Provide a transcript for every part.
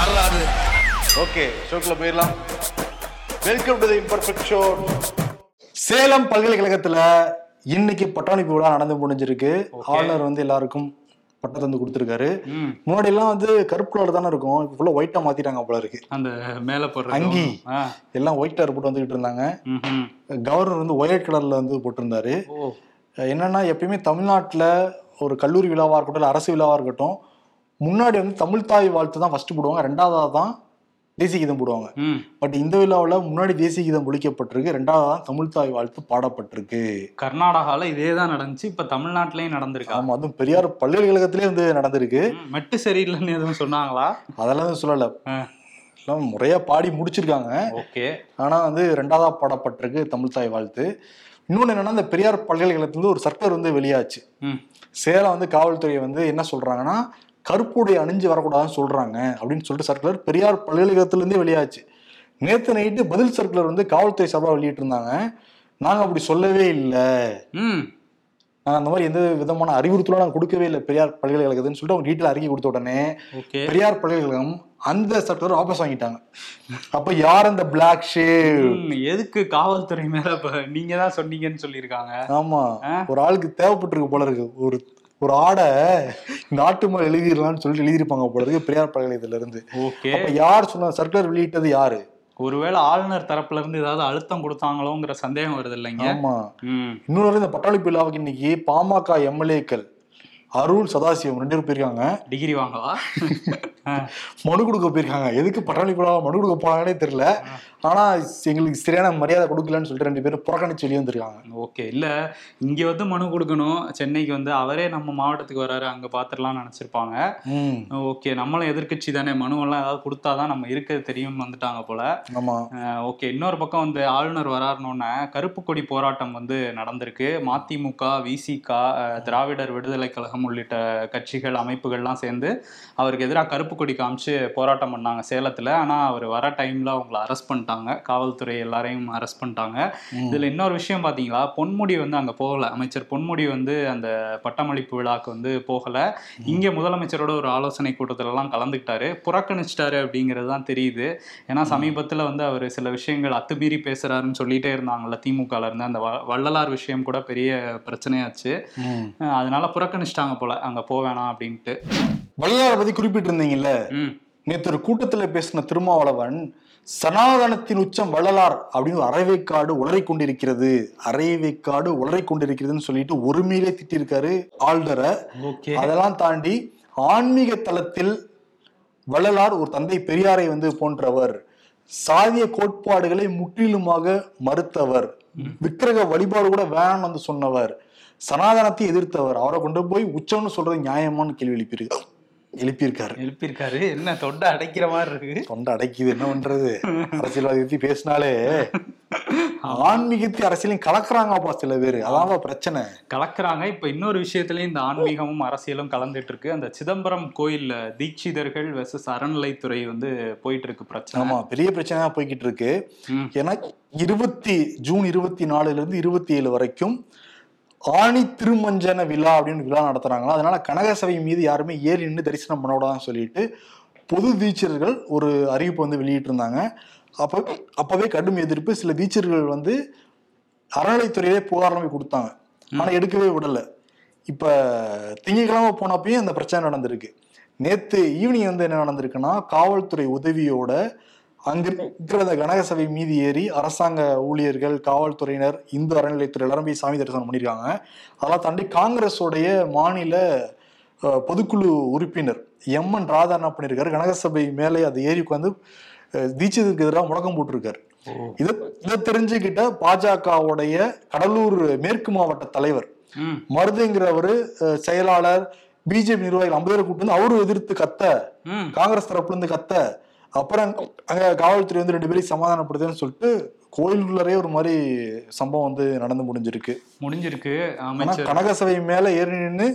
வரலாறு ஓகே ஷோக்குள்ள போயிடலாம். Welcome to the imperfect show Salem பல்கலைக்கழகத்துல இன்னைக்கு பட்டாணிப்பு விழா நடந்து முடிஞ்சிருக்கு. ஆளுநர் வந்து எல்லாருக்கும் பட்டத்தை வந்து கொடுத்துருக்காரு. முன்னாடி எல்லாம் வந்து கருப்பு கலர் தானே இருக்கும். இப்போ ஃபுல்லா ஒயிட்டா மாத்திட்டாங்க போல இருக்கு. அந்த மேல போடுற அங்கி. எல்லாம் ஒயிட் கலர் போட்டு வந்துகிட்டு இருந்தாங்க. கவர்னர் வந்து ஒயிட் கலர்ல வந்து போட்டிருந்தாரு. என்னன்னா எப்பயுமே தமிழ்நாட்டுல ஒரு கல்லூரி விழாவா இருக்கட்டும் இல்ல அரசு விழாவா இருக்கட்டும் முன்னாடி வந்து தமிழ் தாய் வாழ்த்து தான் ஃபர்ஸ்ட் போடுவாங்க. ரெண்டாவதா தான் தேசிய கீதம் போடுவாங்க. பட் இந்த விழாவில் முன்னாடி தேசிய கீதம் ஒழிக்கப்பட்டிருக்கு. ரெண்டாவது தான் தமிழ் தாய் வாழ்த்து பாடப்பட்டிருக்கு. கர்நாடகால இதே தான் நடந்துச்சு. இப்ப தமிழ்நாட்டுலயும் நடந்திருக்கா? ஆமா அதுவும் பெரியார் பல்கலைக்கழகத்திலே வந்து நடந்திருக்கு. மெட்டு சரியில்லைன்னு எதுவும் சொன்னாங்களா? அதெல்லாம் சொல்லல. எல்லாம் முறையா பாடி முடிச்சிருக்காங்க. ஓகே. ஆனா வந்து ரெண்டாவதா பாடப்பட்டிருக்கு தமிழ் தாய் வாழ்த்து. இன்னொன்னு என்னன்னா இந்த பெரியார் பல்கலைக்கழகத்துல ஒரு சர்க்கார் வந்து வெளியாச்சு. சேலம் வந்து காவல்துறை வந்து என்ன சொல்றாங்கன்னா கருப்புடை அணிஞ்சு வரக்கூடாதுன்னு சொல்றாங்க அப்படின்னு சொல்லிட்டு சர்க்குலர் பெரியார் பல்கலைக்கழகத்துல இருந்தே வெளியாச்சு. நேத்து நைட்டு பதில் சர்க்குலர் வந்து காவல்துறை சார்பாக வெளியிட்டு இருந்தாங்க நாங்க அப்படி சொல்லவே இல்லை. ம். நாங்க அந்த மாதிரி எந்த விதமான அறிவுறுத்தலும் நாங்க கொடுக்கவே இல்லை பெரியார் பல்கலைக்கழகத்துன்னு சொல்லிட்டு அவங்க டீட்டெயில் அறிக்கை கொடுத்த உடனே பெரியார் பல்கலைக்கழகம் அந்த சர்க்குலர் வாபஸ் வாங்கிட்டாங்க. அப்ப யார் அந்த பிளாக் ஷேவ் எதுக்கு காவல்துறை மேல நீங்க தான் சொன்னீங்கன்னு சொல்லியிருக்காங்க. ஆமா? ஒரு ஆளுக்கு தேவைப்பட்டிருக்கு போல இருக்கு. ஒரு ஒரு ஆடை நாட்டு மேல எழுதிடலாம்னு சொல்லிட்டு எழுதியிருப்பாங்க போல இருக்கு பெரியார் பல்கலைக்கழகத்துல இருந்து ஓகே. அப்ப யார் சொன்ன சர்க்குலர் வெளியிட்டது யாரு? ஒருவேளை ஆளுநர் தரப்புல இருந்து ஏதாவது அழுத்தம் கொடுத்தாங்களோங்கிற சந்தேகம் வருது இல்லைங்க? ஆமா. இன்னொரு இந்த பட்டாளி விழாவுக்கு இன்னைக்கு பாமக எம்எல்ஏக்கள் அருள் சதாசிவம் ரெண்டு பேரும் போயிருக்காங்க. டிகிரி வாங்கவா? மனு கொடுக்க போயிருக்காங்க. எதுக்கு பட்டாளி விழா மனு கொடுக்க போனாங்கன்னே தெரியல. ஆனா எங்களுக்கு சரியான மரியாதை கொடுக்கலன்னு சொல்லிட்டு ரெண்டு பேரும் புறக்கணிச்சு வெளியே வந்திருக்காங்க. ஓகே. இல்ல இங்க வந்து மனு கொடுக்கணும். சென்னைக்கு வந்து அவரே நம்ம மாவட்டத்துக்கு வராரு அங்க பாத்துடலாம்னு நினைச்சிருப்பாங்க. ஓகே நம்மளும் எதிர்க்கட்சி தானே. மனுவெல்லாம் ஏதாவது கொடுத்தாதான் நம்ம இருக்கிறது தெரியும் வந்துட்டாங்க போல. ஆமா. ஓகே. இன்னொரு பக்கம் வந்து ஆளுநர் வராருனோடனே கருப்பு கொடி போராட்டம் வந்து நடந்திருக்கு. மதிமுக விசிக திராவிடர் விடுதலை கழகம் உள்ளிட்ட கட்சிகள் அமைப்புகள்லாம் சேர்ந்து அவருக்கு எதிராக கருப்பு கொடி காமிச்சு போராட்டம் பண்ணாங்க சேலத்துல. ஆனா அவர் வர டைம்ல அவங்கள அரெஸ்ட் பண்ணிட்டாங்க. காவல்துறை எல்லாரையும் அரெஸ்ட் பண்ணிட்டாங்க. இதுல இன்னொரு விஷயம் பாத்தீங்களா? பொன்முடி வந்து அங்க போகல. அமைச்சர் பொன்முடி வந்து அந்த பட்டமளிப்பு விழாக்கு வந்து போகல. இங்க முதலமைச்சரோட ஒரு ஆலோசனை கூட்டத்துல எல்லாம் கலந்துக்கிட்டாரு. புறக்கணிச்சிட்டாரு அப்படிங்கிறது தான் தெரியுது. ஏன்னா சமீபத்துல வந்து அவர் சில விஷயங்கள் அத்துமீறி பேசுறாருன்னு சொல்லிட்டே இருந்தாங்கல்ல திமுகல இருந்து. அந்த வள்ளலார் விஷயம் கூட பெரிய பிரச்சனையாச்சு. அதனால புறக்கணிச்சிட்டாங்க. போல. அங்க போவேணாம் அப்படின்ட்டு. வள்ளலாரை பத்தி குறிப்பிட்டிருந்தீங்கல்ல நேற்று ஒரு கூட்டத்துல பேசின திருமாவளவன் சனாதனத்தின் உச்சம் வள்ளலார் அப்படின்னு அரைவேக்காடு உளறிக் கொண்டிருக்கிறது அரைவேக்காடு உளறிக் கொண்டிருக்கிறதுன்னு சொல்லிட்டு ஒருமையிலே திட்டிருக்காரு ஓகே. அதெல்லாம் தாண்டி ஆன்மீக தளத்தில் வள்ளலார் ஒரு தந்தை பெரியாரை வந்து போன்றவர் சாதிய கோட்பாடுகளை முற்றிலுமாக மறுத்தவர் விக்கிரக வழிபாடு கூட வேணாம்னு வந்து சொன்னவர். சனாதனத்தை எதிர்த்தவர் அவரை கொண்டு போய் உச்சம்னு சொல்றது நியாயமான்னு கேள்வி எழுப்பியிருக்கு எழுப்பியிருக்காரு. எழுப்பியிருக்காரு. என்ன தொண்டை அடைக்கிற மாதிரி இருக்கு. தொண்டை அடைக்குது என்ன பண்றது? அரசியல்வாதி பத்தி பேசினாலே ஆன்மீகத்தை அரசியலையும் கலக்குறாங்கப்பா சில பேர். அதான் பிரச்சனை. கலக்குறாங்க. இப்ப இன்னொரு விஷயத்துலயும் இந்த ஆன்மீகமும் அரசியலும் கலந்துட்டு இருக்கு. அந்த சிதம்பரம் கோயில்ல தீட்சிதர்கள் வெர்சஸ் அறநிலைத்துறை வந்து போயிட்டு இருக்கு பிரச்சனை. ஆமா பெரிய பிரச்சனையா போய்கிட்டு இருக்கு. ஏன்னா இருபத்தி ஜூன் இருபத்தி நாலுல இருந்து இருபத்தி ஏழு வரைக்கும் ஆணி திருமஞ்சன விழா அப்படின்னு விழா நடத்துறாங்களா? அதனால கனகசபை மீது யாருமே ஏறி நின்று தரிசனம் பண்ணக்கூடாதுன்னு சொல்லிட்டு பொது தீட்சர்கள் ஒரு அறிவிப்பு வந்து வெளியிட்டு இருந்தாங்க அப்ப அப்பவே கடும் எதிர்ப்பு. சில தீட்சர்கள் வந்து அறநிலைத்துறையிலே புகார் கொடுத்தாங்க. ஆனா எடுக்கவே விடல. இப்ப திங்கக்கிழமை போனப்பயும் அந்த பிரச்சனை நடந்திருக்கு. நேத்து ஈவினிங் வந்து என்ன நடந்திருக்குன்னா காவல்துறை உதவியோட அங்க இருக்கிற அந்த கனகசபை மீது ஏறி அரசாங்க ஊழியர்கள் காவல்துறையினர் இந்து அறநிலையத்துறை எல்லாரும் போய் சாமி தரிசனம் பண்ணியிருக்காங்க அதெல்லாம் தாண்டி காங்கிரஸோடைய மாநில பொதுக்குழு உறுப்பினர் எம் என் ராதா என்ன பண்ணியிருக்காரு கனகசபை மேலே அது ஏறி உட்காந்து தீட்சிதத்துக்கு எதிராக முழக்கம் போட்டிருக்காரு. இதை இதை தெரிஞ்சுக்கிட்ட பாஜகவுடைய கடலூர் மேற்கு மாவட்ட தலைவர் மருதுங்கிறவரு செயலாளர் பிஜேபி நிர்வாகிகள் ஐம்பது பேரை கூப்பிட்டு வந்து அவரும் எதிர்த்து கத்த காங்கிரஸ் தரப்புல இருந்து கத்த அப்புறம் அங்க காவல்துறை வந்து ரெண்டு பேரையும் சமாதானப்படுத்துன்னு சொல்லிட்டு கோயிலுக்குள்ளரே ஒரு மாதிரி சம்பவம் வந்து நடந்து முடிஞ்சிருக்கு. முடிஞ்சிருக்கு கனகசபை மேல ஏறி நின்று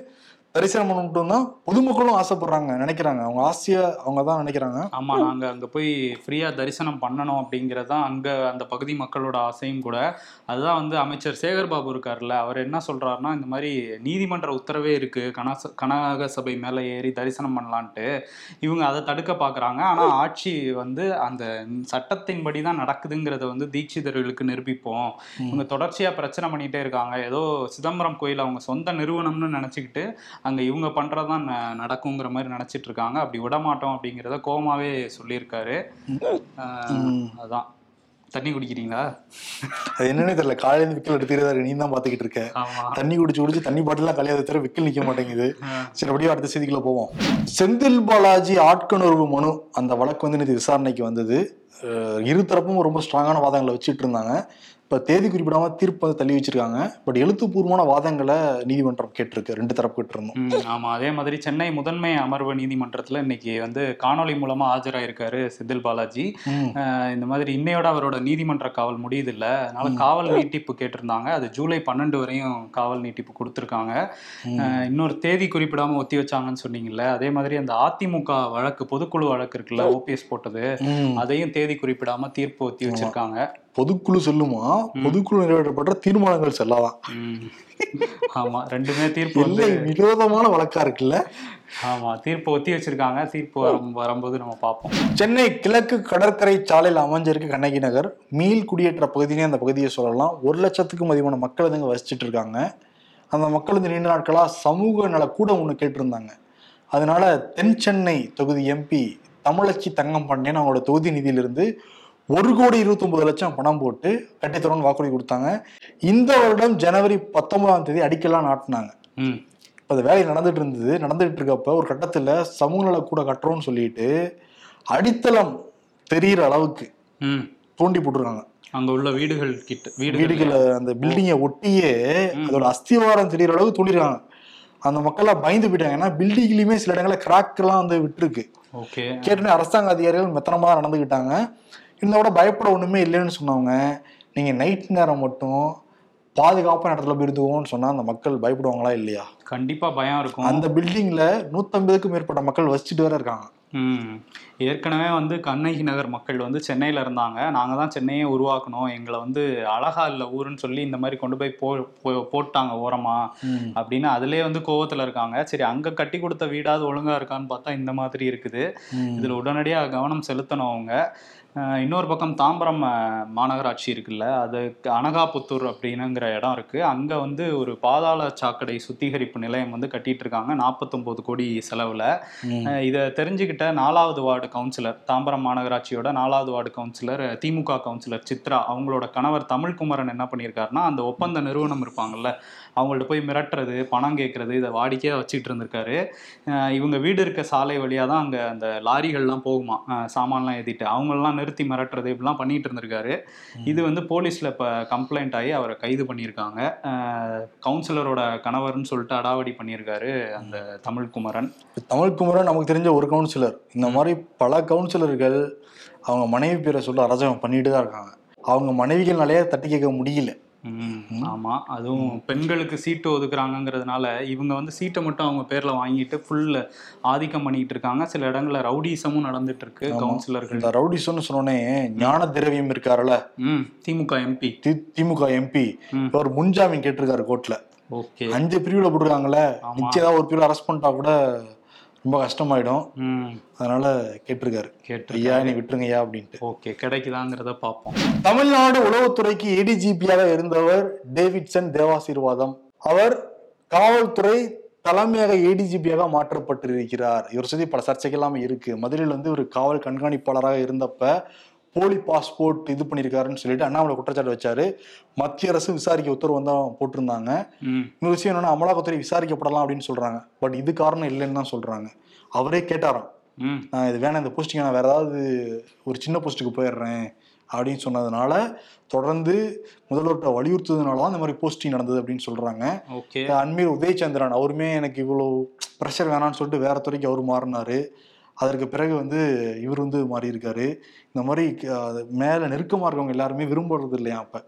தரிசனம் பண்ணட்டும் தான் பொதுமக்களும் ஆசைப்படுறாங்க நினைக்கிறாங்க. அவங்க ஆசையா அவங்க தான் நினைக்கிறாங்க. ஆமா நாங்க அங்க போய் ஃப்ரீயா தரிசனம் பண்ணணும் அப்படிங்கிறது தான் அங்க அந்த பகுதி மக்களோட ஆசையும் கூட. அதுதான் வந்து அமைச்சர் சேகர் பாபு இருக்காருல்ல அவர் என்ன சொல்றாருன்னா இந்த மாதிரி நீதிமன்ற உத்தரவே இருக்கு கனச கனக சபை மேல ஏறி தரிசனம் பண்ணலான்ட்டு. இவங்க அதை தடுக்க பாக்குறாங்க. ஆனா ஆட்சி வந்து அந்த சட்டத்தின்படி தான் நடக்குதுங்கிறத வந்து தீட்சிதர்களுக்கு நிரூபிப்போம். இவங்க தொடர்ச்சியா பிரச்சனை பண்ணிட்டே இருக்காங்க. ஏதோ சிதம்பரம் கோயில் அவங்க சொந்த நிறுவனம்னு நினைச்சுக்கிட்டு அங்க இவங்க பண்றதுதான் ந- நடக்குங்கிற மாதிரி நினைச்சிட்டு இருக்காங்க அப்படி விட மாட்டோம் அப்படிங்கிறத கோமாவே சொல்லியிருக்காரு. அதான். தண்ணி குடிக்கிறீங்களா? அது என்னன்னே தெரியல. காலையில விக்கல் எடுத்துக்கிறதா நீ தான் பாத்துக்கிட்டு இருக்க. தண்ணி குடிச்சு குடிச்சு தண்ணி பாட்டிலாம் கலையாத தவிர விக்கல் நிக்க மாட்டேங்குது. சரி அப்படியே அடுத்த செய்திக்குள்ள போவோம். செந்தில் பாலாஜி ஆட்கொணர்வு மனு அந்த வழக்கு வந்து நேற்று விசாரணைக்கு வந்தது. இரு தரப்பும் ரொம்ப ஸ்ட்ராங்கான வாதங்களை வச்சுட்டு இருந்தாங்க. இப்ப தேதி குறிப்பிடாம தீர்ப்பு வந்து தள்ளி வச்சிருக்காங்க. பட் எழுத்துப்பூர்வமான வாதங்களை நீதிமன்றம் கேட்டிருக்கு. ரெண்டு தரப்பு கிட்ட இருந்தும் ஆமா. அதே மாதிரி சென்னை முதன்மை அமர்வு நீதிமன்றத்துல இன்னைக்கு வந்து காணொளி மூலமா ஆஜராயிருக்காரு செந்தில் பாலாஜி. இந்த மாதிரி இன்னையோட அவரோட நீதிமன்ற காவல் முடியுது இல்ல அதனால காவல் நீட்டிப்பு கேட்டிருந்தாங்க. அது ஜூலை பன்னெண்டு வரையும் காவல் நீட்டிப்பு கொடுத்துருக்காங்க. இன்னொரு தேதி குறிப்பிடாம ஒத்தி வச்சாங்கன்னு சொன்னீங்கல்ல அதே மாதிரி அந்த அதிமுக வழக்கு பொதுக்குழு வழக்கு இருக்குல்ல ஓபிஎஸ் போட்டது. அதையும் தேதி குறிப்பிடாம தீர்ப்பு ஒத்தி வச்சிருக்காங்க. பொதுக்குழு சொல்லுமா? பொதுக்குழு நிறைவேற்றப்பட்ட தீர்மானங்கள் செல்லாதான். ஆமா ரெண்டுமே தீர்ப்பு இல்லை விரோதமான வழக்கா இருக்குல்ல? ஆமா தீர்ப்பு ஒத்தி வச்சிருக்காங்க. தீர்ப்பு வரும் வரும்போது நம்ம பார்ப்போம். சென்னை கிழக்கு கடற்கரை சாலையில் அமைஞ்சிருக்கு கண்ணகி நகர் மீள் குடியேற்ற பகுதினே அந்த பகுதியை சொல்லலாம். ஒரு லட்சத்துக்கும் அதிகமான மக்கள் வந்து இங்க வசிச்சுட்டு இருக்காங்க. அந்த மக்கள் வந்து நீண்ட நாட்களா சமூக நல கூட ஒன்று கேட்டிருந்தாங்க. அதனால தென் சென்னை தொகுதி எம்பி தமிழச்சி தங்கம் பண்ணேன்னு அவங்களோட தொகுதி நிதியிலிருந்து ஒரு கோடி இருபத்தொன்பது லட்சம் பணம் போட்டு கட்டித்தரோன்னு வாக்குறுதி கொடுத்தாங்க. இந்த வருடம் ஜனவரி பத்தொன்பதாம் தேதி அடிக்கலாம் நாட்டினாங்க. இப்போ அந்த வேலை நடந்துட்டு இருந்தது. நடந்துட்டு இருக்கப்ப ஒரு கட்டத்துல சமூக நல கூட கட்டுறோம்னு சொல்லிட்டு அடித்தளம் தெரியிற அளவுக்கு தோண்டி போட்டிருக்காங்க. அங்க உள்ள வீடுகள் கிட்ட வீடுகள் வீடுகளை அந்த பில்டிங்கை ஒட்டியே அதோட அஸ்திவாரம் தெரியிற அளவுக்கு தோண்டிருக்காங்க. அந்த மக்கள்லாம் பயந்து போயிட்டாங்க. ஏன்னா பில்டிங்லயுமே சில இடங்களில் கிராக் எல்லாம் வந்து விட்டுருக்கு. ஓகே. கேட்டனே அரசாங்க அதிகாரிகள் மெத்தனமா தான் விட பயப்பட ஒண்ணுமே இல்லைன்னு சொன்னவங்க நீங்க நைட் நேரம் மட்டும் பாதுகாப்பான இடத்துல போய் இருந்துவோம்னு சொன்னா அந்த மக்கள் பயப்படுவாங்களா இல்லையா? கண்டிப்பா பயம் இருக்கும். அந்த பில்டிங்ல நூத்தம்பதுக்கும் மேற்பட்ட மக்கள் வசிச்சுட்டு வேற இருக்காங்க. ம். ஏற்கனவே வந்து கண்ணகி நகர் மக்கள் வந்து சென்னையில இருந்தாங்க. நாங்க தான் சென்னையே உருவாக்கணும். எங்களை வந்து அழகா இல்ல ஊருன்னு சொல்லி இந்த மாதிரி கொண்டு போய் போ போட்டாங்க ஓரமா. அப்படின்னு அதுலயே வந்து கோவத்துல இருக்காங்க. சரி அங்க கட்டி கொடுத்த வீடாவது ஒழுங்கா இருக்கான்னு பார்த்தா இந்த மாதிரி இருக்குது. இதுல உடனடியா கவனம் செலுத்தணும் அவங்க. இன்னொரு பக்கம் தாம்பரம் மாநகராட்சி இருக்குல்ல அது அனகாபுத்தூர் அப்படின்னுங்கிற இடம் இருக்கு. அங்க வந்து ஒரு பாதாள சாக்கடை சுத்திகரிப்பு நிலையம் வந்து கட்டிட்டு இருக்காங்க நாற்பத்தொன்பது கோடி செலவுல. இதை தெரிஞ்சுக்கிட்ட நாலாவது வார்டு கவுன்சிலர் தாம்பரம் மாநகராட்சியோட நாலாவது ward councillor DMK councillor Chitra அவங்களோட கணவர் தமிழ்குமரன் என்ன பண்ணியிருக்காருன்னா அந்த ஒப்பந்த நிறுவனம் இருப்பாங்கல்ல அவங்கள்ட்ட போய் மிரட்டுறது பணம் கேட்கறது இதை வாடிக்கையாக வச்சுக்கிட்டு இருந்திருக்காரு. இவங்க வீடு இருக்க சாலை வழியாக தான் அங்கே அந்த லாரிகள்லாம் போகுமா சாமான்லாம் ஏற்றிட்டு அவங்களெல்லாம் நிறுத்தி மிரட்டுறது இப்படிலாம் பண்ணிட்டு இருந்திருக்காரு. இது வந்து போலீஸில் இப்போ கம்ப்ளைண்ட் ஆகி அவரை கைது பண்ணியிருக்காங்க. கவுன்சிலரோட கணவர்னு சொல்லிட்டு அடாவடி பண்ணியிருக்காரு அந்த தமிழ்குமரன். தமிழ்குமரன் நமக்கு தெரிஞ்ச ஒரு கவுன்சிலர் இந்த மாதிரி பல கவுன்சிலர்கள் அவங்க மனைவி பேரை சொல்ல அராஜகம் பண்ணிட்டு தான் இருக்காங்க. அவங்க மனைவிகள்னாலே தட்டி கேட்க முடியல. ம், ஆமா அதுவும் பெண்களுக்கு சீட்டு ஒதுக்குறாங்கங்கிறதுனால இவங்க வந்து சீட்டை மட்டும் அவங்க பேர்ல வாங்கிட்டு ஃபுல் ஆதிக்கம் பண்ணிட்டு இருக்காங்க. சில இடங்கள்ல ரவுடிசமும் நடந்துட்டு இருக்கு. கவுன்சிலர்கள். இந்த ரவுடிசம்னு சொன்னோடனே ஞான திரவியம் இருக்காருல்ல? திமுக எம்பி தி- திமுக எம்பி. அவர் முன்ஜாமீன் கேட்டிருக்காரு கோர்ட்ல. ஓகே. அஞ்சு பிரிவுல போட்டிருக்காங்கல்ல. நிச்சயம் ஒரு பிரிவு அரெஸ்ட் பண்ணிட்டா கூட ரொம்ப கஷ்டமாயிடும். அதனால கேட்டிருக்காரு. கேட்டு ஐயா நீ விட்டுருங்க ஐயா அப்படின்ட்டு. ஓகே கிடைக்குதாங்கிறத பார்ப்போம். தமிழ்நாடு உளவுத்துறைக்கு ஏடிஜிபியாக இருந்தவர் டேவிட்சன் தேவாசீர்வாதம். அவர் காவல்துறை தலைமையாக ஏடிஜிபியாக மாற்றப்பட்டிருக்கிறார். இவர் சொல்லி பல சர்ச்சைகள்லாம் இருக்கு. மதுரையில் வந்து ஒரு காவல் கண்காணிப்பாளராக இருந்தப்ப போலி பாஸ்போர்ட் இது பண்ணியிருக்காருன்னு சொல்லிட்டு அண்ணாமலை குற்றச்சாட்டு வச்சாரு. மத்திய அரசு விசாரிக்க உத்தரவு வந்து போட்டிருந்தாங்க. இன்னொரு விஷயம் என்னன்னா அமலாக்கத்துறை விசாரிக்கப்படலாம் அப்படின்னு சொல்றாங்க. பட் இது காரணம் இல்லைன்னு தான் சொல்றாங்க. அவரே கேட்டாராம். இது வேணாம் இந்த போஸ்டிங் நான் வேற ஏதாவது ஒரு சின்ன போஸ்ட்டுக்கு போயிடுறேன் அப்படின்னு சொன்னதுனால தொடர்ந்து முதல்வர்கிட்ட வலியுறுத்ததுனால தான் இந்த மாதிரி போஸ்டிங் நடந்தது அப்படின்னு சொல்றாங்க. அன்மீர் உதயச்சந்திரன் அவருமே எனக்கு இவ்வளோ ப்ரெஷர் வேணாம்னு சொல்லிட்டு வேற துறைக்கு அவர் மாறினாரு. அதற்கு பிறகு வந்து இவர் வந்து மாறி இருக்காரு இந்த மாதிரி மேல நெருக்கமா இருக்கவங்க எல்லாருமே விரும்புறது இல்லையா அப்ப?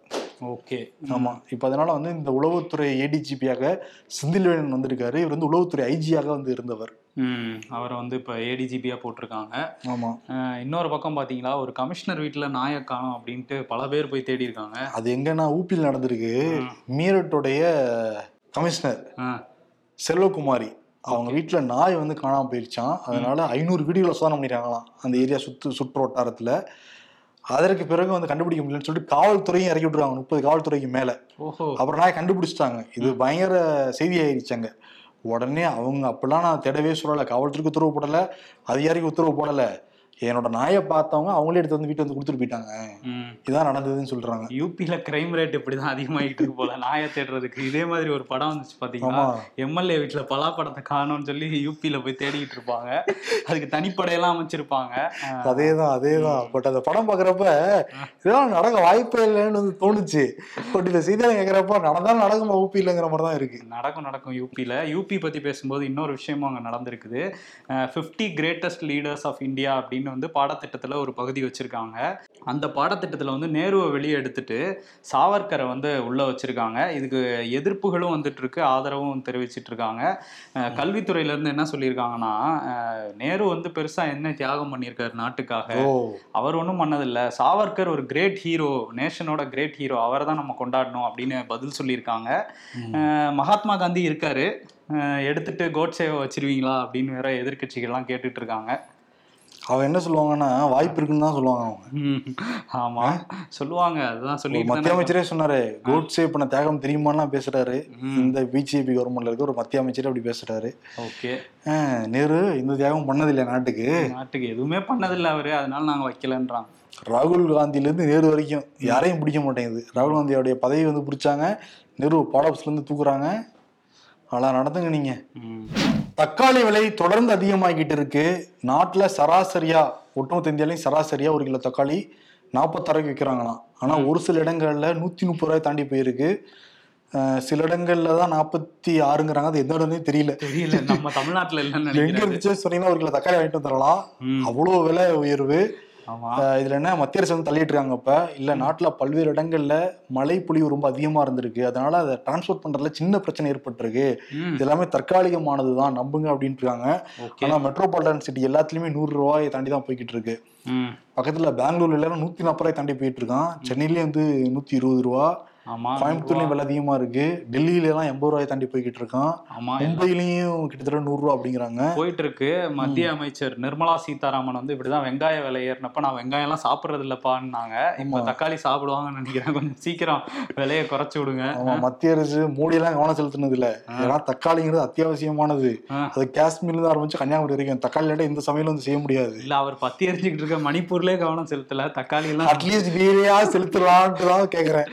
ஓகே. ஆமா. இப்ப அதனால வந்து இந்த உளவுத்துறை ஏடிஜிபியாக செந்தில்வேலன் வந்திருக்காரு. இவர் வந்து உளவுத்துறை ஐஜியாக வந்து இருந்தவர். அவரை வந்து இப்போ ஏடிஜிபியா போட்டிருக்காங்க. ஆமா. அஹ் இன்னொரு பக்கம் பாத்தீங்களா ஒரு கமிஷனர் வீட்டுல நாயை காணோம் அப்படின்ட்டு பல பேர் போய் தேடி இருக்காங்க அது எங்கன்னா ஊப்பியில் நடந்திருக்கு. மீரட்டுடைய கமிஷனர் செல்வகுமாரி. அவங்க வீட்டுல நாய் வந்து காணாம போயிருச்சான் அதனால ஐநூறு வீடியோல சோதனை பண்ணிருக்காங்களாம் அந்த ஏரியா சுத்து சுற்று வட்டாரத்துல அதற்கு பிறகு வந்து கண்டுபிடிக்க முடியலன்னு சொல்லிட்டு காவல்துறையும் இறக்கி விட்டுருக்காங்க. முப்பது காவல்துறைக்கு மேல. அப்புறம் நாய் கண்டுபிடிச்சிட்டாங்க. இது பயங்கர செய்தி ஆயிடுச்சாங்க உடனே அவங்க அப்பெல்லாம் நான் தேடவே சொல்லலை. காவல்துறைக்கு உத்தரவு போடலை. அதிகாரிக்கு உத்தரவு போடலை. என்னோட நாயை பார்த்தவங்க அவங்களே எடுத்து வந்து வீட்டு வந்து கொடுத்துட்டு போயிட்டாங்க. இதான் நடந்ததுன்னு சொல்றாங்க. யூபியில கிரைம் ரேட் இப்படிதான் அதிகமாயிட்டு இருக்கு போல. நாயை தேடுறதுக்கு இதே மாதிரி ஒரு படம் வந்துச்சு பாத்தீங்களா? ஆமா. எம்எல்ஏ வீட்டுல பலாப்படத்தை காணோம்னு சொல்லி யூபியில போய் தேடிட்டு இருப்பாங்க. அதுக்கு தனிப்படையெல்லாம் அமைச்சிருப்பாங்க. அதேதான் அதேதான். பட் அந்த படம் பாக்குறப்ப இதெல்லாம் நடக்க வாய்ப்பே இல்லைன்னு வந்து தோணுச்சு. பட் இந்த செய்தியை கேட்கறப்ப நடந்தாலும் நடக்குமா ஊப்பி இல்லைங்கிற மாதிரி தான் இருக்கு. நடக்கும் நடக்கும் யூபியில் யூபி பற்றி பேசும்போது இன்னொரு விஷயமும் அங்கே நடந்திருக்குது. Fifty greatest leaders of India அப்படின்னு வந்து பாடத்திட்டத்தில் ஒரு பகுதி வச்சுருக்காங்க. அந்த பாடத்திட்டத்தில் வந்து நேருவை வெளியே எடுத்துட்டு சாவர்கரை வந்து உள்ளே வச்சுருக்காங்க. இதுக்கு எதிர்ப்புகளும் வந்துட்டு இருக்கு ஆதரவும் தெரிவிச்சிட்டு இருக்காங்க கல்வித்துறையிலேருந்து என்ன சொல்லியிருக்காங்கன்னா நேரு வந்து பெருசாக என்ன தியாகம் பண்ணியிருக்காரு நாட்டுக்காக அவர் ஒன்றும் பண்ணதில்லை. சாவர்கர் ஒரு கிரேட் ஹீரோ நேஷனோட கிரேட் ஹீரோ அவரை தான் நம்ம கொண்டாடணும் அப்படின்னு பதில் சொல்லியிருக்காங்க. மகாத்மா காந்தி இருக்காரு. எடுத்துட்டு கோட்சேவை வச்சிருவீங்களா அப்படின்னு வேற எதிர்க்கட்சிகள்லாம் கேட்டுட்டு இருக்காங்க அவன் என்ன சொல்லுவாங்கன்னா வாய்ப்பு இருக்குன்னு தான் சொல்லுவாங்க அவங்க. ஆமா. சொல்லுவாங்க. அதுதான் சொல்லிட்டு மத்திய அமைச்சரே சொன்னாரு. கோட்ஸே பண்ண தியாகம் தெரியுமாலாம் பேசுறாரு. இந்த பிஜேபி கவர்மெண்ட்ல இருக்க ஒரு மத்திய அமைச்சரே அப்படி பேசுறாரு. ஓகே. நேரு இந்த தியாகம் பண்ணதில்லை நாட்டுக்கு. நாட்டுக்கு எதுவுமே பண்ணதில்லை அவரு. அதனால நாங்க வைக்கலன்றாங்க ராகுல் காந்தில இருந்து நேரு வரைக்கும் யாரையும் பிடிக்க மாட்டேங்குது. ராகுல் காந்தியோடைய பதவி வந்து பிடிச்சாங்க. நேரு பாடாப்ஸ்ல இருந்து தூக்குறாங்க. அதெல்லாம் நடந்துங்க நீங்க. ம். தக்காளி விலை தொடர்ந்து அதிகமாகிட்டு இருக்கு. நாட்டுல சராசரியா ஒட்டுமொத்த இந்தியாலையும் சராசரியா ஒரு கிலோ தக்காளி நாற்பத்தாறுக்கு விற்கிறாங்களாம் ஆனா ஒரு சில இடங்கள்ல நூத்தி முப்பது ரூபாய் தாண்டி போயிருக்கு. சில இடங்கள்ல தான் நாற்பத்தி ஆறுங்கிறாங்க அது எந்த இடம்னே தெரியல. தெரியல. நம்ம தமிழ்நாட்டுல எங்க இருந்துச்சு சொன்னீங்கன்னா ஒரு கிலோ தக்காளி வாங்கிட்டு வந்துடலாம். ம். அவ்வளவு விலை உயர்வு. இதுல என்ன மத்திய அரசு வந்து தள்ளிட்டு இருக்காங்க இப்ப. இல்ல நாட்டுல பல்வேறு இடங்கள்ல மழை பொழிவு ரொம்ப அதிகமா இருந்திருக்கு. அதனால அதை டிரான்ஸ்போர்ட் பண்றதுல சின்ன பிரச்சனை ஏற்பட்டிருக்கு. இது எல்லாமே தற்காலிகமானதுதான் நம்புங்க அப்படின்ட்டு இருக்காங்க ஆனா மெட்ரோபாலிட்டன் சிட்டி எல்லாத்துலயுமே நூறு ரூபாயை தாண்டி தான் போய்கிட்டு இருக்கு பக்கத்துல பெங்களூர்ல எல்லாம் நூத்தி நாற்பது ரூபாய் தாண்டி போயிட்டு இருக்கான் சென்னையிலயும் வந்து நூத்தி இருபது ரூபா. கோயம்புத்தூர்லயும் விலை அதிகமா இருக்கு. டெல்லியில எல்லாம் எண்பது ரூபாய் தாண்டி போய்கிட்டு இருக்கான் ஆமா மும்பையிலயும் கிட்டத்தட்ட நூறு ரூபா அப்படிங்கிறாங்க. போயிட்டு இருக்கு மத்திய அமைச்சர் நிர்மலா சீதாராமன் வந்து இப்படிதான் வெங்காய விலை ஏறினப்ப நான் வெங்காயம் எல்லாம் சாப்பிடுறது இல்லப்பான்னாங்க இப்ப தக்காளி சாப்பிடுவாங்கன்னு நினைக்கிறேன். கொஞ்சம் சீக்கிரம் விலையை குறைச்சு விடுங்க. மத்திய அரசு மோடி எல்லாம் கவனம் செலுத்தினது இல்ல ஏன்னா தக்காளிங்கிறது அத்தியாவசியமானது. அது காஷ்மீர்ல இருந்து ஆரம்பிச்சு கன்னியாகுமரி வரைக்கும். தக்காளி இல்லாட்ட இந்த சமையலும் வந்து செய்ய முடியாது. இல்ல அவர் பத்தி எரிஞ்சுக்கிட்டு இருக்க மணிப்பூர்லயே கவனம் செலுத்தல. தக்காளி எல்லாம் அட்லீஸ்ட் வீரையா செலுத்தலான்ட்டு தான் கேக்குறேன்.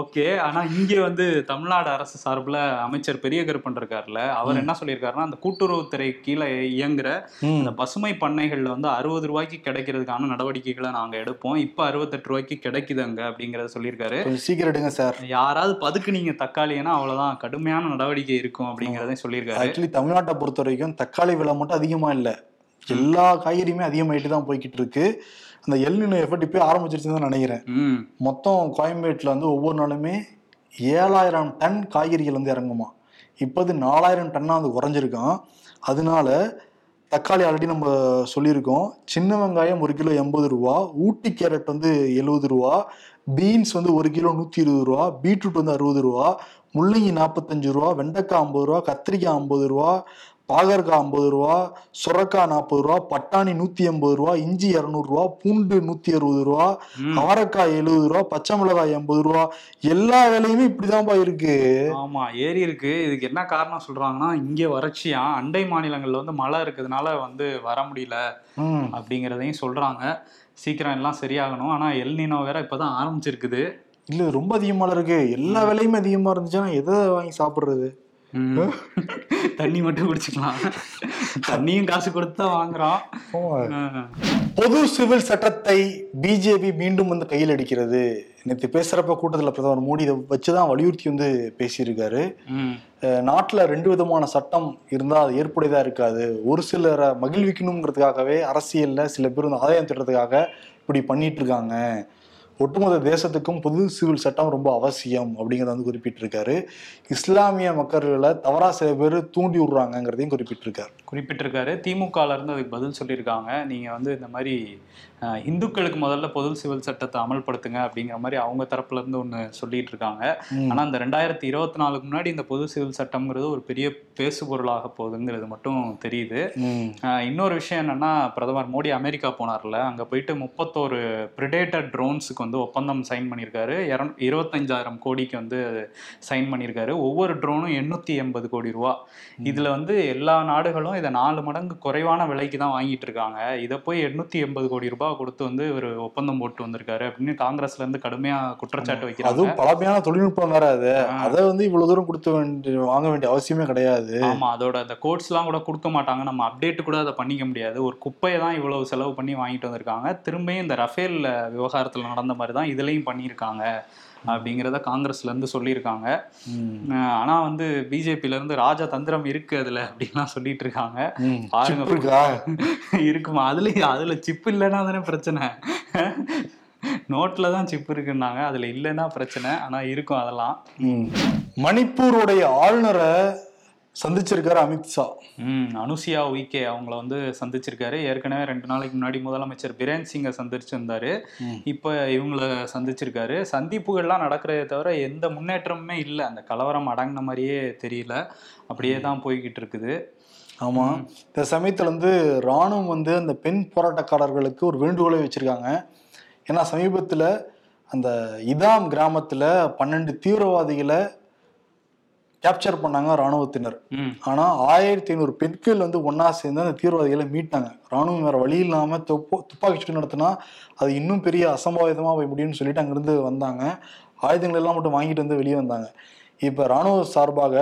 ஓகே. ஆனா இங்க வந்து தமிழ்நாடு அரசு சார்புல அமைச்சர் பெரிய கருப்பன் இருக்காருல்ல அவர் என்ன சொல்லியிருக்காருன்னா அந்த கூட்டுறவுத்துறை கீழே இயங்குற ம். அந்த பசுமை பண்ணைகள்ல வந்து அறுபது ரூபாய்க்கு கிடைக்கிறதுக்கான நடவடிக்கைகளை நாங்க எடுப்போம். இப்ப அறுபத்தெட்டு ரூபாய்க்கு கிடைக்குது அங்க அப்படிங்கறத சொல்லியிருக்காரு. சீக்கிரம் எடுங்க சார். யாராவது பதுக்குனீங்க தக்காளினா அவ்வளவுதான். கடுமையான நடவடிக்கை இருக்கும் அப்படிங்கறதையும் சொல்லியிருக்காரு. ஆக்சுவலி தமிழ்நாட்டை பொறுத்த வரைக்கும் தக்காளி விலை மட்டும் அதிகமா இல்ல. எல்லா காய்கறியுமே அதிகமாயிட்டு தான் போய்கிட்டு இருக்கு. அந்த எல்நிலை எஃபர்ட் இப்போ ஆரம்பிச்சிருச்சுன்னு தான் நினைக்கிறேன். மொத்தம் கோயம்பேட்டில் வந்து ஒவ்வொரு நாளுமே ஏழாயிரம் டன் காய்கறிகள் வந்து இறங்குமா? இப்போ அது நாலாயிரம் டன்னாக வந்து குறைஞ்சிருக்கான். அதனால தக்காளி ஆல்ரெடி நம்ம சொல்லியிருக்கோம். சின்ன வெங்காயம் ஒரு கிலோ எண்பது ரூபா ஊட்டி கேரட் வந்து எழுபது ரூபா பீன்ஸ் வந்து ஒரு கிலோ நூற்றி இருபது ரூபா பீட்ரூட் வந்து அறுபது ரூபா முள்ளங்கி நாற்பத்தஞ்சு ரூபா வெண்டைக்காய் ஐம்பது ரூபா கத்திரிக்காய் ஐம்பது ரூபா பாகற்காய் ஐம்பது ரூபா சுரக்காய் நாற்பது ரூபா பட்டாணி நூற்றி எண்பது ரூபா இஞ்சி இரநூறுவா பூண்டு நூற்றி அறுபது ரூபா. அவரைக்காய் எழுபது ரூபா பச்சை மிளகாய் எண்பது ரூபா. எல்லா விலையுமே இப்படிதான்பா இருக்கு. ஆமா ஏறி இருக்கு. இதுக்கு என்ன காரணம் சொல்றாங்கன்னா இங்க வறட்சியா அண்டை மாநிலங்கள்ல வந்து மழை இருக்கிறதுனால வந்து வர முடியல. அப்படிங்கிறதையும் சொல்றாங்க. சீக்கிரம் எல்லாம் சரியாகணும். ஆனா எல்னினோ வேற இப்பதான் ஆரம்பிச்சிருக்குது. இல்ல ரொம்ப அதிகமா இருக்கு. எல்லா விலையுமே அதிகமா இருந்துச்சுன்னா எதை வாங்கி சாப்பிடுறது. தண்ணி மட்டும் குடிச்சுக்கலாம். தண்ணியும் காசு கொடுத்து தான் வாங்குறோம். பொது சிவில் சட்டத்தை பிஜேபி மீண்டும் வந்து கையில் அடிக்கிறது நேற்று பேசுறப்ப கூட்டத்தில் பிரதமர் மோடி இதை வச்சுதான் வலியுறுத்தி வந்து பேசியிருக்காரு. நாட்டுல ரெண்டு விதமான சட்டம் இருந்தா அது ஏற்புடையதா இருக்காது. ஒரு சிலரை மகிழ்விக்கணுங்கிறதுக்காகவே அரசியல்ல சில பேர் வந்து ஆதாயம் திட்டத்துக்காக இப்படி பண்ணிட்டு இருக்காங்க. ஒட்டுமொத்த தேசத்துக்கும் பொது சிவில் சட்டம் ரொம்ப அவசியம் அப்படிங்கிறத வந்து குறிப்பிட்டிருக்காரு. இஸ்லாமிய மக்கள்களை தவறா சில பேர் தூண்டி விடுறாங்கங்கிறதையும் குறிப்பிட்டிருக்காரு. குறிப்பிட்டிருக்காரு. திமுகல இருந்து அதுக்கு பதில் சொல்லியிருக்காங்க. நீங்க வந்து இந்த மாதிரி இந்துக்களுக்கு முதல்ல பொது சிவில் சட்டத்தை அமல்படுத்துங்க அப்படிங்கிற மாதிரி அவங்க தரப்புல இருந்து ஒண்ணு சொல்லிட்டு இருக்காங்க ம். ஆனா இந்த ரெண்டாயிரத்தி இருபத்தி நாலுக்கு முன்னாடி இந்த பொது சிவில் சட்டம்ங்கிறது ஒரு பெரிய பேசுபொருளாக போகுதுங்கிறது மட்டும் தெரியுது. இன்னொரு விஷயம் என்னன்னா பிரதமர் மோடி அமெரிக்கா போனார்ல. அங்க போயிட்டு முப்பத்தோரு பிரிடேட்டர் ட்ரோன்ஸுக்கு வந்து ஒப்பந்தம் சைன் பண்ணியிருக்காரு. இருபத்தஞ்சாயிரம் கோடிக்கு வந்து சைன் பண்ணியிருக்காரு. ஒவ்வொரு ட்ரோனும் எண்ணூத்தி எண்பது கோடி ரூபா. இதுல வந்து எல்லா நாடுகளும் இதை நாலு மடங்கு குறைவான விலைக்கு தான் வாங்கிட்டு இருக்காங்க. இதை போய் எண்ணூத்தி எண்பது கோடி ரூபாய் கொடுத்து வந்து ஒரு ஒப்பந்தம் போட்டு வந்திருக்காரு அப்படின்னு காங்கிரஸ்ல இருந்து கடுமையா குற்றச்சாட்டு வைக்கிறாங்க. அதுவும் பழமையான தொழில்நுட்பம் வேற அது. வந்து இவ்வளவு தூரம் கொடுத்து வேண்டிய வாங்க வேண்டிய அவசியமே கிடையாது. ஆமா அதோட அந்த கோட்ஸ் எல்லாம் கூட கொடுக்க மாட்டாங்க. நம்ம அப்டேட் கூட அதை பண்ணிக்க முடியாது. ஒரு குப்பையை தான் இவ்வளவு செலவு பண்ணி வாங்கிட்டு வந்திருக்காங்க. திரும்பியும் இந்த ரஃபேல் விவகாரத்துல நடந்த மாதிரி தான் இதுலயும் பண்ணியிருக்காங்க அப்படிங்கிறத காங்கிரஸ்ல இருந்து சொல்லியிருக்காங்க. ம். அஹ் ஆனா வந்து பிஜேபில இருந்து ராஜதந்திரம் இருக்கு அதுல அப்படின்லாம் சொல்லிட்டு இருக்காங்க. பாருங்க. இருக்குமா? அதுல அதுல சிப் இல்லைன்னா தானே பிரச்சனை. நோட்ல தான் சிப் இருக்குன்னாங்க. அதுல இல்லைன்னா பிரச்சனை. ஆனா இருக்கும் அதெல்லாம். மணிப்பூருடைய ஆளுநரை சந்திச்சிருக்காரு அமித்ஷா ம் அனுசியா உய்கே அவங்கள வந்து சந்திச்சிருக்காரு. ஏற்கனவே ரெண்டு நாளைக்கு முன்னாடி முதலமைச்சர் பிரேன் சிங்கை சந்திச்சிருந்தாரு. இப்போ இவங்கள சந்திச்சிருக்காரு. சந்திப்புகள்லாம் நடக்கிறதே தவிர எந்த முன்னேற்றமுமே இல்லை. அந்த கலவரம் அடங்கின மாதிரியே தெரியல. அப்படியே தான் போய்கிட்டு இருக்குது. ஆமா. இந்த சமயத்துல வந்து ராணுவம் வந்து அந்த பெண் போராட்டக்காரர்களுக்கு ஒரு வேண்டுகோளை வச்சிருக்காங்க. ஏன்னா சமீபத்துல அந்த இதாம் கிராமத்துல பன்னெண்டு தீவிரவாதிகளை கேப்சர் பண்ணாங்க ராணுவத்தினர் ஆனா ஆயிரத்தி ஐநூறு பெண்கள் வந்து ஒண்ணா சேர்ந்து அந்த தீவிரவாதிகளை மீட்டாங்க. ராணுவம் வேற வழி இல்லாம துப்போ துப்பாக்கி சூடு நடத்தினா அது இன்னும் பெரிய அசம்பாவிதமா போய் முடியும்னு சொல்லிட்டு அங்கிருந்து வந்தாங்க. ஆயுதங்கள் எல்லாம் மட்டும் வாங்கிட்டு வந்து வெளியே வந்தாங்க. இப்ப ராணுவ சார்பாக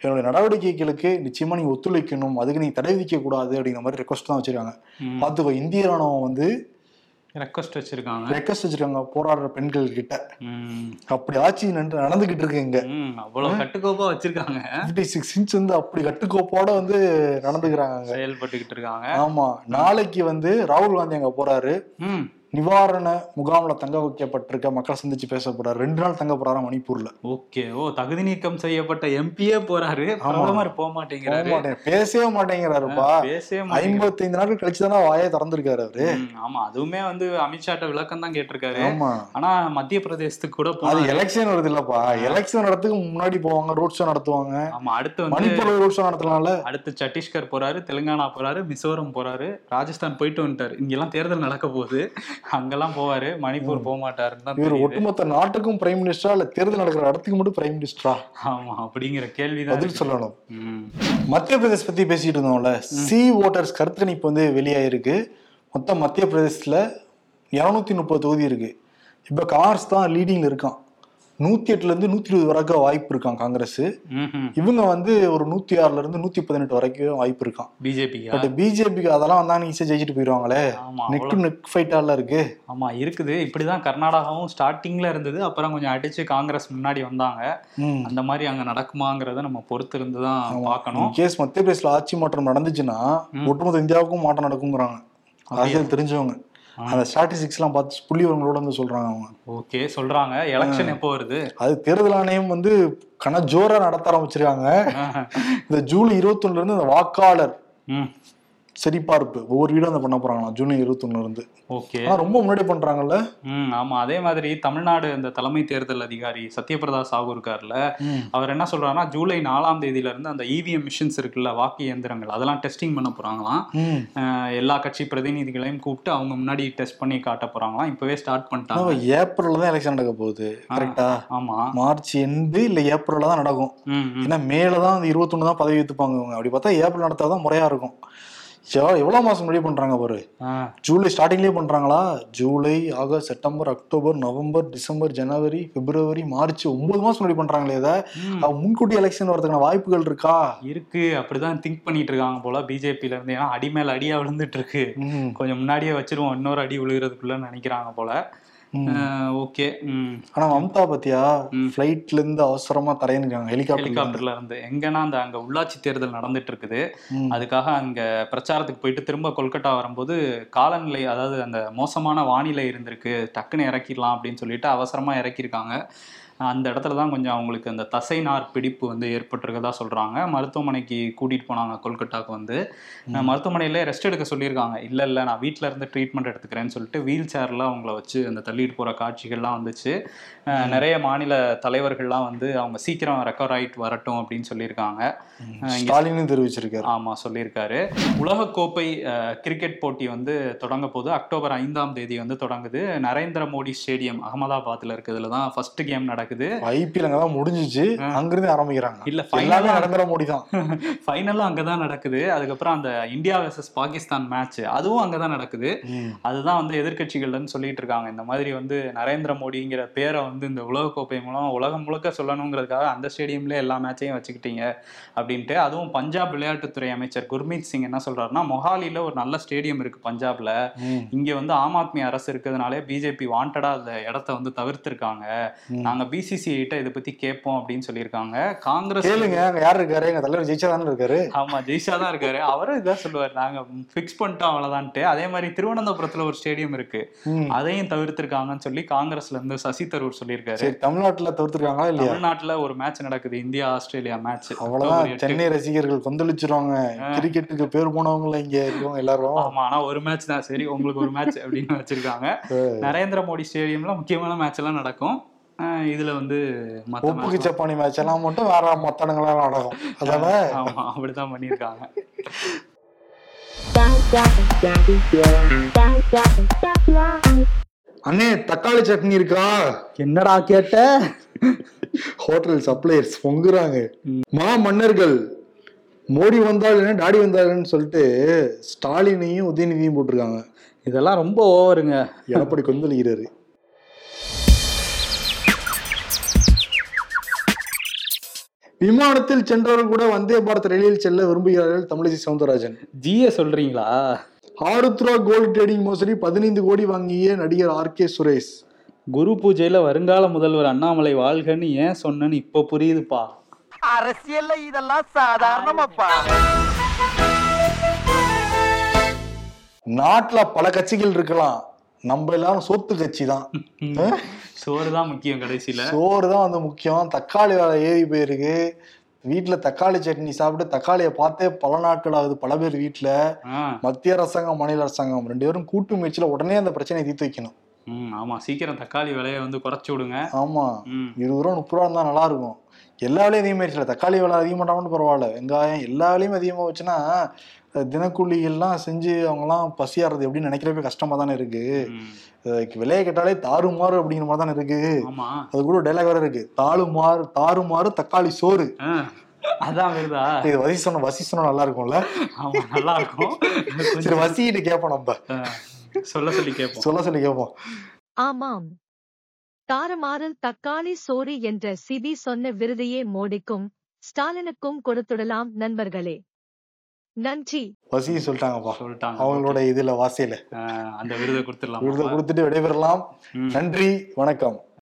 என்னுடைய நடவடிக்கைகளுக்கு நிச்சயமா நீங்க ஒத்துழைக்கணும். அதுக்கு நீங்க தடை விதிக்க கூடாது அப்படிங்கிற மாதிரி ரெக்வஸ்ட் தான் வச்சிருக்காங்க. ம். பாத்துக்கோ இந்திய ராணுவம் வந்து ரெக்வஸ்ட் வச்சிருக்காங்க. ரெக்வஸ்ட் வச்சிருக்காங்க போராடுற பெண்கள் கிட்ட அப்படி ஆட்சி நன்று- நடந்துகிட்டு இருக்கு இங்க. அவ்வளவு கட்டுக்கோப்பா வச்சிருக்காங்க. ஃபிஃப்டி சிக்ஸ் இன்ச் வந்து அப்படி கட்டுக்கோப்போட வந்து நடந்துக்கிறாங்க. செயல்பட்டுக்கிட்டு இருக்காங்க. ஆமா நாளைக்கு வந்து ராகுல் காந்தி அங்க போறாரு. நிவாரண முகாம்ல தங்க வைக்கப்பட்டிருக்க மக்களை சந்திச்சு பேச போறாரு. ரெண்டு நாள் தங்க போறாரு மணிப்பூர்ல? ஓகே. ஓ தகுதி நீக்கம் செய்யப்பட்ட எம்பியே போறாரு. பிரதமர் போக போக மாட்டேங்கிறாரு பேசவே மாட்டேங்கிறாருப்பா. பேசவே மாட்டேங்கிறாரு. ஐம்பத்தைந்து நாட்கள் கழிச்சு தானே வாயை திறந்திருக்காரு அவரு. ஆமா. அதுவுமே வந்து அமித்ஷாட்ட விளக்கம் தான் கேட்டிருக்காரு. ஆமா. ஆனா மத்திய பிரதேசத்துக்கு கூட அது எலெக்ஷன் வருது இல்லப்பா எலெக்ஷன் நடத்துக்கு முன்னாடி போவாங்க ரோட் ஷோ நடத்துவாங்க. ஆமா அடுத்து வந்து மணிப்பூர்ல ரோட் ஷோ நடத்தலாம்ல. அடுத்து சத்தீஸ்கர் போறாரு தெலுங்கானா போறாரு மிசோரம் போறாரு ராஜஸ்தான் போயிட்டு வந்துட்டாரு. இங்கெல்லாம் தேர்தல் நடக்க போகுது. அங்கெல்லாம் போவாரு. மணிப்பூர் போக மாட்டாருன்னு தான் இவர். ஒட்டுமொத்த நாட்டுக்கும் பிரைம் மினிஸ்டரா இல்ல தேர்தல் நடக்கிற இடத்துக்கு மட்டும் பிரைம் மினிஸ்டரா ஆமா அப்படிங்கிற பதில் இருக்கு. சொல்லணும். மத்திய பிரதேஷ் பத்தி பேசிட்டு இருந்தோம்ல சி ஓட்டர்ஸ் கருத்து கணிப்பு வந்து வெளியாயிருக்கு. மொத்தம் மத்திய பிரதேசத்துல இருநூத்தி முப்பது தொகுதி இருக்கு. இப்ப காங்கிரஸ் தான் லீடிங்ல இருக்கான். நூத்தி எட்டுல இருந்து நூத்தி இருபது வரைக்கும் வாய்ப்பு இருக்கான் காங்கிரஸ். இவங்க வந்து ஒரு நூத்தி ஆறுல இருந்து நூத்தி பதினெட்டு வரைக்கும் வாய்ப்பு இருக்கான் பிஜேபியா பட் பிஜேபிக்கு அதெல்லாம் வந்தா ஈஸியா ஜெயிச்சுட்டு போயிருவாங்களே. நெக் டு நெக் ஃபைட்டால இருக்கு. ஆமா இருக்குது. இப்படிதான் கர்நாடகாவும் ஸ்டார்டிங்ல இருந்தது. அப்புறம் கொஞ்சம் அடிச்சு காங்கிரஸ் முன்னாடி வந்தாங்க. அந்த மாதிரி அங்க நடக்குமாங்கிறத நம்ம பொறுத்து இருந்து தான் பார்க்கணும் கேஸ் மத்திய பிரதேசல ஆட்சி மாற்றம் நடந்துச்சுன்னா ஒட்டுமொத்த இந்தியாவுக்கும் மாற்றம் நடக்குங்கிறாங்க அரசியல் தெரிஞ்சவங்க. அந்த ஸ்டாட்டிஸ்டிக்ஸ் எல்லாம் பார்த்து புள்ளி விவரங்களோட வந்து சொல்றாங்க அவங்க. ஓகே சொல்றாங்க. எலெக்ஷன் எப்போ வருது? அது தேர்தல் ஆணையம் வந்து கன ஜோரா நடத்த ஆரம்பிச்சிருக்காங்க. இந்த ஜூலை இருபத்தொன்னுல இருந்து இந்த வாக்காளர் சரிபார்ப்பு ஒவ்வொரு வீடும் அந்த பண்ண போறாங்களாம். ஜூலை இருபத்தொன்னுல இருந்து. ஓகே. ரொம்ப முன்னாடி பண்றாங்கல்ல? ம் ஆமா. அதே மாதிரி தமிழ்நாடு இந்த தலைமை தேர்தல் அதிகாரி சத்யபிரதா சாகு இருக்கார்ல அவர் என்ன சொல்றாருன்னா ஜூலை நாலாம் தேதியில இருந்து அந்த இவிஎம் மிஷின்ஸ் இருக்குல்ல வாக்கு இயந்திரங்கள் அதெல்லாம் டெஸ்டிங் பண்ண போறாங்களாம். எல்லா கட்சி பிரதிநிதிகளையும் கூப்பிட்டு அவங்க முன்னாடி டெஸ்ட் பண்ணி காட்ட போறாங்களாம். இப்பவே ஸ்டார்ட் பண்ணிட்டாங்க. ஆனா, ஏப்ரல்ல தான் எலெக்ஷன் நடக்க போகுது. கரெக்டா ஆமா. மார்ச் எண்டு இல்ல ஏப்ரல்ல தான் நடக்கும். ஏன்னா மேல தான் இருபத்தொன்னு தான் பதவி இவங்க. அப்படி பார்த்தா ஏப்ரல் நடத்தாதான் முறையா இருக்கும். எவ்வளவு மாசம் முன்னாடி பண்றாங்க பாரு. ஜூலை ஸ்டார்டிங்லேயே பண்றாங்களா? July August September October November December ஜனவரி பிப்ரவரி மார்ச் ஒன்பது மாசம் முன்னாடி பண்றாங்களே இதை. முன்கூட்டி எலெக்ஷன் வரதுக்கான வாய்ப்புகள் இருக்கா? இருக்கு. அப்படிதான் திங்க் பண்ணிட்டு இருக்காங்க போல பிஜேபில இருந்து. ஏன்னா அடி மேல அடியா விழுந்துட்டு இருக்கு. கொஞ்சம் முன்னாடியே வச்சிருவோம். இன்னொரு அடி விழுகிறதுக்குள்ள நினைக்கிறாங்க போல. ஓகே. ஆனா மம்தா பத்தியா பிளைட்ல இருந்து அவசரமா தரையினுக்காங்க ஹெலிகாப்டர் ஹெலிகாப்டர்ல இருந்து. எங்கன்னா அந்த அங்க உள்ளாட்சி தேர்தல் நடந்துட்டு இருக்குது. அதுக்காக அங்க பிரச்சாரத்துக்கு போயிட்டு திரும்ப கொல்கட்டா வரும்போது காலநிலை அதாவது அந்த மோசமான வானிலை இருந்திருக்கு டக்குன்னு இறக்கிடலாம் அப்படின்னு சொல்லிட்டு அவசரமா இறக்கியிருக்காங்க. அந்த இடத்துல தான் கொஞ்சம் அவங்களுக்கு அந்த தசை நார் பிடிப்பு வந்து ஏற்பட்டிருக்கதா சொல்றாங்க. மருத்துவமனைக்கு கூட்டிட்டு போனாங்க கொல்கட்டாக்கு வந்து. மருத்துவமனையில ரெஸ்ட் எடுக்க சொல்லியிருக்காங்க. இல்ல இல்ல நான் வீட்ல இருந்து ட்ரீட்மெண்ட் எடுத்துக்கிறேன்னு சொல்லிட்டு வீல் சேர்ல அவங்கள வச்சு அந்த தள்ளிட்டு போற காட்சிகள்லாம் வந்துச்சு. நிறைய மாநில தலைவர்கள்லாம் வந்து அவங்க சீக்கிரம் ரெக்கவர் ஆயிட்டு வரட்டும் அப்படின்னு சொல்லியிருக்காங்க. ஸ்டாலினும் தெரிவிச்சிருக்காரு. ஆமா சொல்லியிருக்காரு. உலகக்கோப்பை கிரிக்கெட் போட்டி வந்து தொடங்க போது அக்டோபர் ஐந்தாம் தேதி வந்து தொடங்குது. நரேந்திர மோடி ஸ்டேடியம் அகமதாபாத்ல இருக்கிறதுல தான் ஃபர்ஸ்ட் கேம் நடக்குது. ஐபிஎல் அங்கதான் முடிஞ்சிச்சு. அங்கிருந்து ஆரம்பிக்கிறாங்க. இல்ல எல்லாமே நரேந்திர மோடி தான் ஃபைனலும் அங்கதான் நடக்குது. அதுக்கப்புறம் அந்த இந்தியா வெர்சஸ் பாகிஸ்தான் மேட்ச் அதுவும் அங்கதான் நடக்குது. அதுதான் வந்து எதிர்க்கட்சிகள்னு சொல்லிட்டு இருக்காங்க. இந்த மாதிரி வந்து நரேந்திர மோடிங்கிற பேரை வந்து இந்த உலகக்கோப்பை மூலம் உலகம் முழுக்க சொல்லணுங்கிறதுக்காக அந்த ஸ்டேடியம்ல எல்லா மேட்சையும் வச்சுக்கிட்டீங்க அப்படின்ட்டு. அதுவும் பஞ்சாப் விளையாட்டுத்துறை அமைச்சர் குர்மீத் சிங் என்ன சொல்றாருன்னா மொஹாலில ஒரு நல்ல ஸ்டேடியம் இருக்கு பஞ்சாப்ல. இங்க வந்து ஆம் ஆத்மி அரசு இருக்கிறதுனாலே பிஜேபி வாண்டடா அந்த இடத்த வந்து தவிர்த்திருக்காங்க. நாங்க பிசிசி கிட்ட இதை பத்தி கேட்போம் அப்படின்னு சொல்லியிருக்காங்க. காங்கிரஸ் கேளுங்க அங்க யார் இருக்காரு? எங்க தலைவர் ஜெயிச்சா தானே இருக்காரு. ஆமா ஜெய்ஷா தான் இருக்காரு. அவரும் இதான் சொல்லுவார். நாங்க ஃபிக்ஸ் பண்ணிட்டோம் அவ்வளவுதான்ட்டு. அதே மாதிரி திருவனந்தபுரத்துல ஒரு ஸ்டேடியம் இருக்கு. அதையும் தவிர்த்திருக்காங்கன்னு சொல்லி காங்கிரஸ்ல இருந்து சசி தரூர் சொல்லியிருக்காரு. தமிழ்நாட்டுல தவிர்த்திருக்காங்களா இல்லையா? தமிழ்நாட்டுல ஒரு மேட்ச் நடக்குது. இந்தியா ஆஸ்திரேலியா மேட்ச் அவ்வளவுதான். சென்னை ரசிகர்கள் கொந்தளிச்சிருவாங்க. கிரிக்கெட்டுக்கு பேர் போனவங்கள இங்க இருக்கவங்க எல்லாரும். ஆமா ஆனா ஒரு மேட்ச் தான். சரி உங்களுக்கு ஒரு மேட்ச் அப்படின்னு வச்சிருக்காங்க. நரேந்திர மோடி ஸ்டேடியம்ல முக்கியமான மேட்ச் எல்லாம் நடக்கும். இதுல வந்து மத்த ஒப்புக்கு ஜப்பானி மேட்ச் எல்லாம் மட்டும் வேற மத்தனங்களா நடக்கும். ஆமா அப்படிதான் பண்ணியிருக்காங்க. அண்ணே தக்காளி சட்னி இருக்கா? என்னடா கேட்ட? ஹோட்டல் சப்ளையர்ஸ் பொங்குறாங்க. மா. மன்னர்கள் மோடி வந்தால் என்ன டாடி வந்தாருன்னு சொல்லிட்டு ஸ்டாலினையும் உதயநிதியும் போட்டிருக்காங்க. இதெல்லாம் ரொம்ப ஓவருங்க. எடப்பாடி கொந்தளிக்கிறாரு. விமானத்தில் சென்றவர்கள் கூட வந்தே பாரத் ரயிலில் செல்ல விரும்புகிறார்கள் தமிழிசை சவுந்தரராஜன். ஜிஏ சொல்றீங்களா? ஆருத்ரா கோல்டு ட்ரேடிங் மோசடி பதினைந்து கோடி வாங்கிய நடிகர் ஆர் கே சுரேஷ். குரு பூஜையில வருங்கால முதல்வர் அண்ணாமலை வாழ்கன்னு ஏன் சொன்னேன்னு இப்ப புரியுதுப்பா. அரசியல்ல இதெல்லாம் சாதாரணமாப்பா. நாட்டுல பல கட்சிகள் இருக்கலாம். நம்ம எல்லாரும் சொத்து கட்சி தான் சோறு தான் முக்கியம் கடைசியில. சோறு தான் வந்து முக்கியம். தக்காளி விலை ஏறி போயிருக்கு. வீட்டுல தக்காளி சட்னி சாப்பிட்டு தக்காளியை பார்த்தே பல நாட்கள் ஆகுது பல பேர் வீட்டுல மத்திய அரசாங்கம் மாநில அரசாங்கம் ரெண்டு பேரும் கூட்டு முயற்சியில உடனே அந்த பிரச்சனையை தீர்த்து வைக்கணும். ம், ஆமா. சீக்கிரம் தக்காளி விலையை வந்து குறைச்சு விடுங்க. ஆமா. ம், இருபது ரூபா முப்பது ரூபா இருந்தா நல்லா இருக்கும் எல்லா விலையும் அதிகமாயிருச்சுல தக்காளி விலை அதிகமாட்டாமனு பரவாயில்ல. வெங்காயம் எல்லா விலையும் அதிகமா வச்சுன்னா தினக்கூலிகள்லாம் செஞ்சு அவங்கலாம் பசியாறது எப்படின்னு நினைக்கிறப்ப கஷ்டமா தானே இருக்கு. விலையை கேட்டாலே தாறுமாறு அப்படிங்கிற மாதிரி தானே இருக்கு. அது கூட டைலாக் வேற இருக்கு. தாறுமாறு தாறுமாறு தக்காளி சோறு. அதான் வருதா? இது வசி சொன்ன வசி சொன்னா நல்லா இருக்கும்ல ஆமா நல்லா இருக்கும் சரி வசிக்கிட்டு கேட்போம் நம்ம. சொல்ல சொல்லி கேட்போம் சொல்ல சொல்லி கேட்போம் ஆமாம். தாறுமாறில் தக்காளி சோறு என்ற சிபி சொன்ன விருதையே மோடிக்கும் ஸ்டாலினுக்கும் கொடுத்துடலாம் நண்பர்களே. நன்றி. வசி சொல்லிட்டாங்கப்பா. சொல்லிட்டாங்க. அவங்களோட இதுல வாசையில. அந்த விருதை கொடுத்துடலாம்? விருதை கொடுத்துட்டு விடைபெறலாம். நன்றி. வணக்கம்.